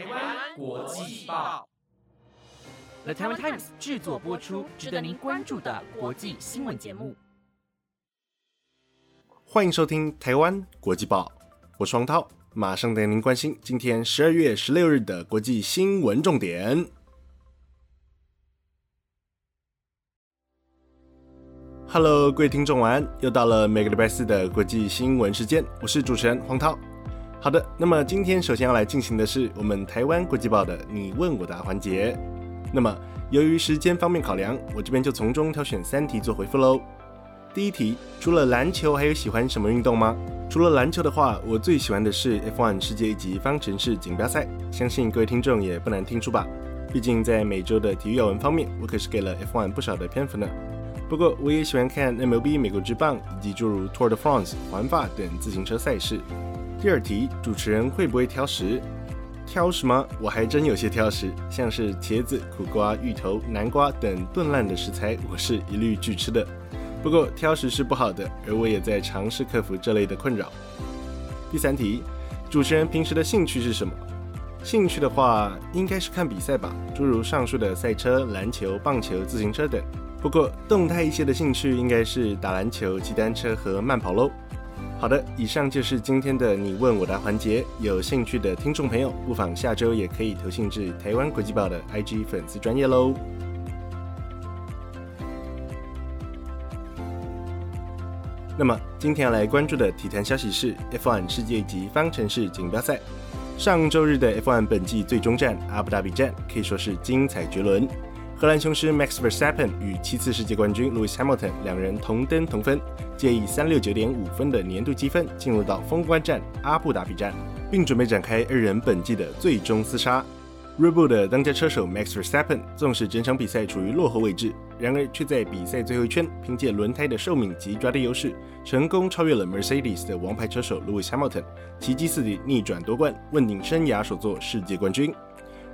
台湾国际报，The Taiwan Times 制作播出，值得您关注的国际新闻节目。欢迎收听台湾国际报，我是王涛，马上带您关心今天十二月十六日的国际新闻重点。Hello，各位听众晚安，又到了每个礼拜四的国际新闻时间，我是主持人黄涛。好的，那么今天首先要来进行的是我们台湾国际报的你问我答环节。那么由于时间方面考量，我这边就从中挑选三题做回复喽。第一题，除了篮球，还有喜欢什么运动吗？除了篮球的话，我最喜欢的是 F1 世界一级方程式锦标赛，相信各位听众也不难听出吧。毕竟在每周的体育要闻方面，我可是给了 F1 不少的篇幅呢。不过我也喜欢看 MLB 美国职棒以及诸如 Tour de France 环法等自行车赛事。第二题，主持人会不会挑食？挑食吗？我还真有些挑食，像是茄子、苦瓜、芋头、南瓜等炖烂的食材，我是一律拒吃的。不过挑食是不好的，而我也在尝试克服这类的困扰。第三题，主持人平时的兴趣是什么？兴趣的话，应该是看比赛吧，诸如上述的赛车、篮球、棒球、自行车等。不过动态一些的兴趣应该是打篮球、骑单车和慢跑喽。好的，以上就是今天的你问我答环节。有兴趣的听众朋友，不妨下周也可以投信至台湾国际报的 IG 粉丝专业喽。那么今天要来关注的体坛消息是 F1 世界级方程式锦标赛。上周日的 F1 本季最终战阿布达比站可以说是精彩绝伦。荷兰雄狮 Max Verstappen 与七次世界冠军 Lewis Hamilton 两人同登同分，借以三六九点五分的年度积分进入到封关战阿布达比站，并准备展开二人本季的最终厮杀。Red Bull 的当家车手 Max Verstappen 纵使整场比赛处于落后位置，然而却在比赛最后一圈凭借轮胎的寿命及抓地优势，成功超越了 Mercedes 的王牌车手 Lewis Hamilton，奇迹似的逆转夺冠，问鼎生涯首座世界冠军。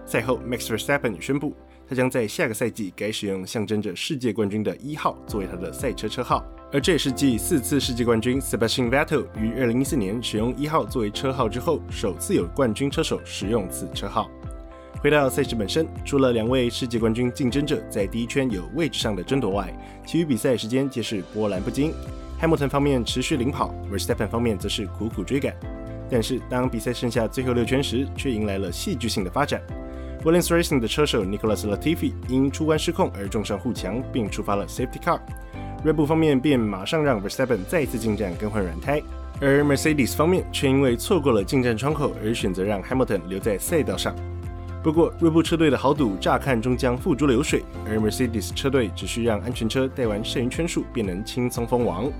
赛后，Max Verstappen 宣布。他将在下个赛季改使用象征着世界冠军的一号作为他的赛车车号，而这也是继四次世界冠军 Sebastian Vettel 于2014年使用一号作为车号之后，首次有冠军车手使用此车号。回到赛事本身，除了两位世界冠军竞争者在第一圈有位置上的争夺外，其余比赛时间皆是波澜不惊。Hamilton 方面持续领跑，Verstappen 方面则是苦苦追赶。但是当比赛剩下最后六圈时，却迎来了戏剧性的发展。Williams Racing 的车手 Nicholas Latifi 因出弯失控而撞上护墙，并触发了 Safety Car。r e b u 方面便马上让 Verstappen 再次进站更换软胎，而 Mercedes 方面却因为错过了进站窗口而选择让 Hamilton 留在赛道上。不过 rebu 车队的豪赌乍看终将付诸流水，而 Mercedes 车队只需让安全车带完剩余圈数便能轻松封王。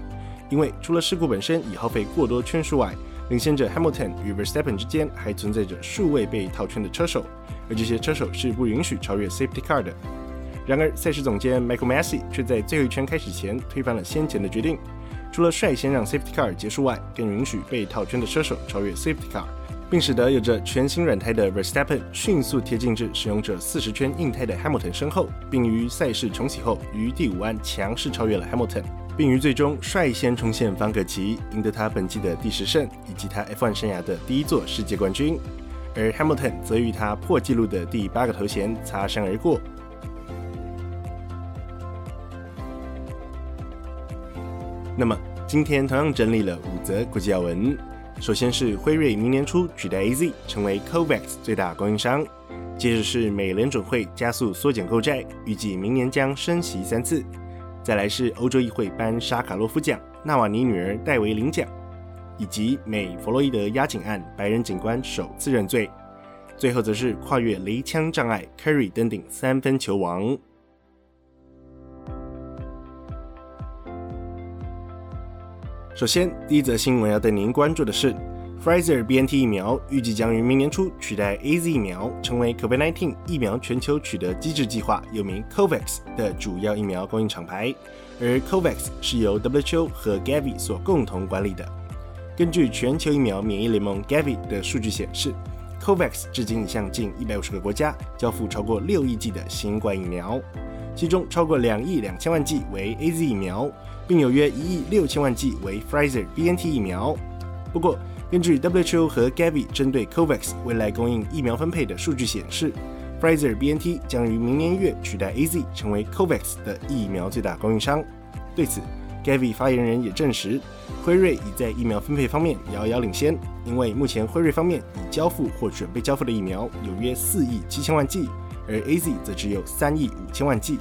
因为除了事故本身已耗费过多圈数外，领先者 Hamilton 与 Verstappen 之间还存在着数位被套圈的车手。而这些车手是不允许超越 Safety Car 的。然而，赛事总监 Michael Massey 却在最后一圈开始前推翻了先前的决定，除了率先让 Safety Car 结束外，更允许被套圈的车手超越 Safety Car，并使得有着全新软胎的 Verstappen 迅速贴近至使用者四十圈硬胎的 Hamilton 身后，并于赛事重启后于第五弯强势超越了 Hamilton，并于最终率先冲线方格旗，赢得他本季的第十胜以及他 F1 生涯的第一座世界冠军。而 Hamilton 则与他破纪录的第八个头衔擦身而过。那么，今天同样整理了五则国际要闻。首先是辉瑞明年初取代 AZ 成为 COVAX 最大供应商，接着是美联准会加速缩减购债，预计明年将升息三次。再来是欧洲议会颁沙卡洛夫奖，纳瓦尼女儿戴维领奖。以及美弗洛伊德押井案，白人警官首次认罪。最后则是跨越雷枪障碍，Curry 登顶三分球王。首先，第一则新闻要带您关注的是，Pfizer BNT 疫苗预计将于明年初取代 AZ 疫苗，成为 COVID-19 疫苗全球取得机制计划（又名 COVAX） 的主要疫苗供应厂牌。而 COVAX 是由 WHO 和 Gavi 所共同管理的。根据全球疫苗免疫联盟 Gavi 的数据显示，COVAX 至今已向近一百五十个国家交付超过六亿剂的新冠疫苗，其中超过两亿两千万剂为 AZ 疫苗，并有约一亿六千万剂为 Pfizer BNT 疫苗。不过，根据 WHO 和 Gavi 针对 COVAX 未来供应疫苗分配的数据显示，Pfizer BNT 将于明年一月取代 AZ 成为 COVAX 的疫苗最大供应商。对此，Gavi 发言人也证实，辉瑞已在疫苗分配方面遥遥领先，因为目前辉瑞方面已交付或准备交付的疫苗有约四亿七千万剂，而 AZ 则只有三亿五千万剂。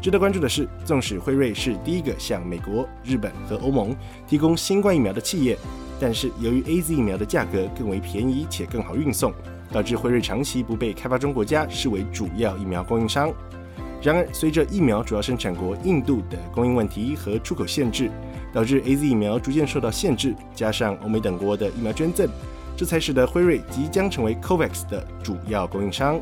值得关注的是，纵使辉瑞是第一个向美国、日本和欧盟提供新冠疫苗的企业。但是，由于 A Z 疫苗的价格更为便宜且更好运送，导致辉瑞长期不被开发中国家视为主要疫苗供应商。然而，随着疫苗主要生产国印度的供应问题和出口限制，导致 A Z 疫苗逐渐受到限制，加上欧美等国的疫苗捐赠，这才使得辉瑞即将成为 COVAX 的主要供应商。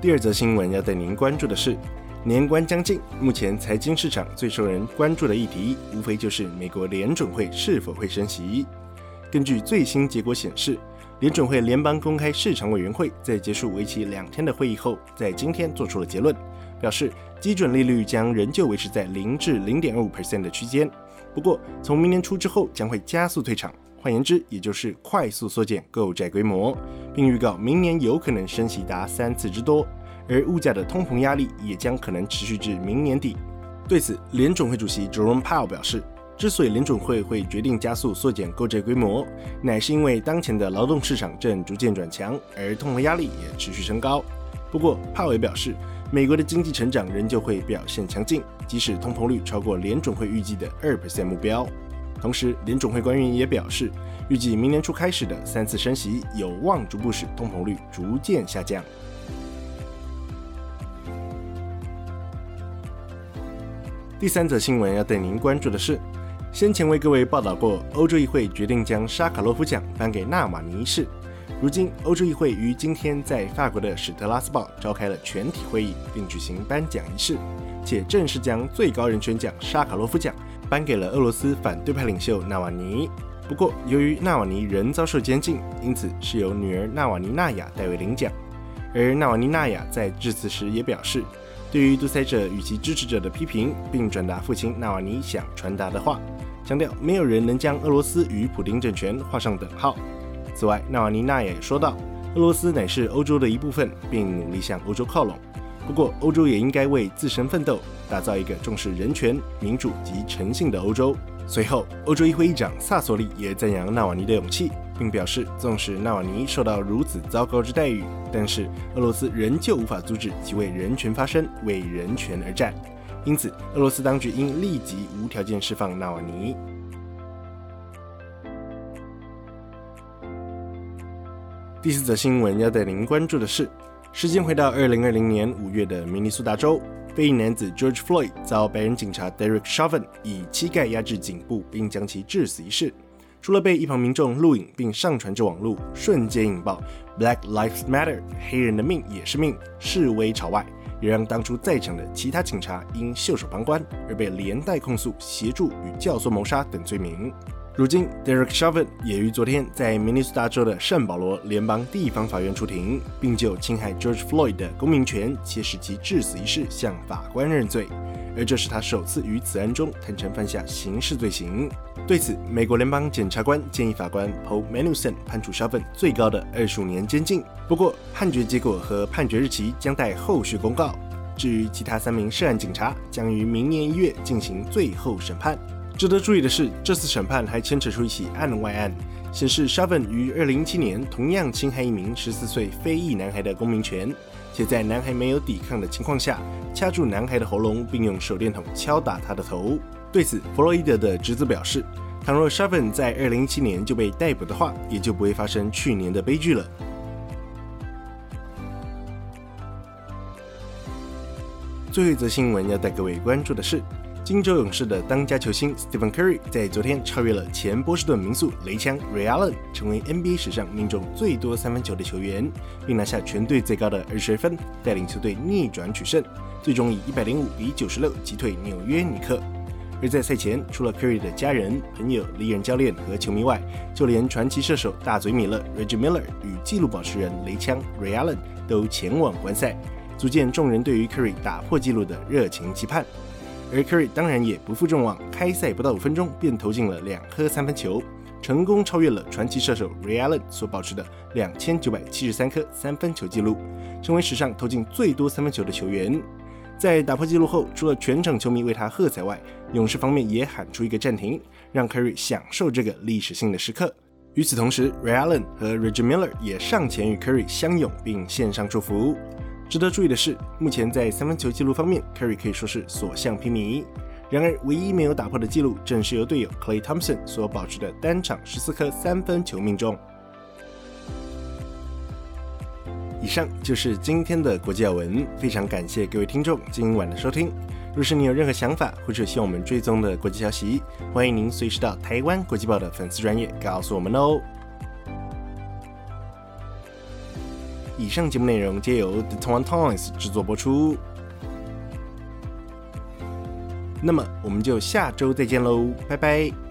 第二则新闻要带您关注的是。年关将近，目前财经市场最受人关注的议题，无非就是美国联准会是否会升息。根据最新结果显示，联准会联邦公开市场委员会在结束为期两天的会议后，在今天做出了结论，表示基准利率将仍旧维持在零至零点二五 percent 的区间。不过，从明年初之后将会加速退场，换言之，也就是快速缩减购债规模，并预告明年有可能升息达三次之多。而物价的通膨压力也将可能持续至明年底。对此，联准会主席 Jerome Powell 表示，之所以联准会会决定加速缩减购债规模，乃是因为当前的劳动市场正逐渐转强，而通膨压力也持续升高。不过，帕也表示，美国的经济成长仍旧会表现强劲，即使通膨率超过联准会预计的二 percent 目标。同时，联准会官员也表示，预计明年初开始的三次升息有望逐步使通膨率逐渐下降。第三则新闻要带您关注的是，先前为各位报道过，欧洲议会决定将沙卡洛夫奖颁给纳瓦尼一事。如今，欧洲议会于今天在法国的史特拉斯堡召开了全体会议，并举行颁奖仪式，且正式将最高人权奖沙卡洛夫奖颁给了俄罗斯反对派领袖纳瓦尼。不过，由于纳瓦尼仍遭受监禁，因此是由女儿纳瓦尼娜雅代为领奖。而纳瓦尼娜雅在致辞时也表示。对于独裁者与其支持者的批评，并转达父亲纳瓦尼想传达的话，强调没有人能将俄罗斯与普丁政权画上等号。此外，纳瓦尼娜也说道，俄罗斯乃是欧洲的一部分，并努力向欧洲靠拢。不过，欧洲也应该为自身奋斗，打造一个重视人权、民主及诚信的欧洲。随后，欧洲议会议长萨索利也赞扬纳瓦尼的勇气，并表示，纵使纳瓦尼受到如此糟糕之待遇，但是俄罗斯仍旧无法阻止其为人权发声、为人权而战。因此，俄罗斯当局应立即无条件释放纳瓦尼。第四则新闻要带您关注的是，时间回到二零二零年五月的明尼苏达州。非裔男子 George Floyd 遭白人警察 Derek Chauvin 以膝盖压制颈部，并将其致死一事，除了被一旁民众录影并上传至网络，瞬间引爆 Black Lives Matter 黑人的命也是命示威潮外，也让当初在场的其他警察因袖手旁观而被连带控诉协助与教唆谋杀等罪名。如今，Derek Chauvin 也于昨天在明尼苏达州的圣保罗联邦地方法院出庭，并就侵害 George Floyd 的公民权且使其致死一事向法官认罪，而这是他首次于此案中坦诚犯下刑事罪行。对此，美国联邦检察官建议法官 Paul Manuson 判处 Chauvin 最高的二十五年监禁。不过，判决结果和判决日期将待后续公告。至于其他三名涉案警察，将于明年一月进行最后审判。值得注意的是，这次审判还牵扯出一起案外案，显示 Shavin 于2017年同样侵害一名14岁非裔男孩的公民权，且在男孩没有抵抗的情况下，掐住男孩的喉咙，并用手电筒敲打他的头。对此，弗洛伊德的侄子表示，倘若 Shavin 在2017年就被逮捕的话，也就不会发生去年的悲剧了。最后一则新闻要带各位关注的是。金州勇士的当家球星 Stephen Curry 在昨天超越了前波士顿名宿雷枪 Ray Allen，成为 NBA 史上命中最多三分球的球员，并拿下全队最高的二十分，带领球队逆转取胜，最终以一百零五比九十六击退纽约尼克。而在赛前，除了 Curry 的家人、朋友、离人教练和球迷外，就连传奇射手大嘴米勒 Reggie Miller 与纪录保持人雷枪 Ray Allen 都前往观赛，足见众人对于 Curry 打破纪录的热情期盼。而 Curry 当然也不负众望，开赛不到五分钟便投进了两颗三分球，成功超越了传奇射手 Ray Allen 所保持的两千九百七十三颗三分球纪录，成为史上投进最多三分球的球员。在打破纪录后，除了全场球迷为他喝彩外，勇士方面也喊出一个暂停，让 Curry 享受这个历史性的时刻。与此同时，Ray Allen 和 Reggie Miller 也上前与 Curry 相拥，并献上祝福。值得注意的是，目前在三分球纪录方面，Curry 可以说是所向披靡。然而，唯一没有打破的纪录，正是由队友 Clay Thompson 所保持的单场十四颗三分球命中。以上就是今天的国际要闻，非常感谢各位听众今晚的收听。若是你有任何想法，或者希望我们追踪的国际消息，欢迎您随时到台湾国际报的粉丝专业告诉我们哦。以上节目内容皆由 The Taiwan Times 制作播出。那么我们就下周再见喽，拜拜。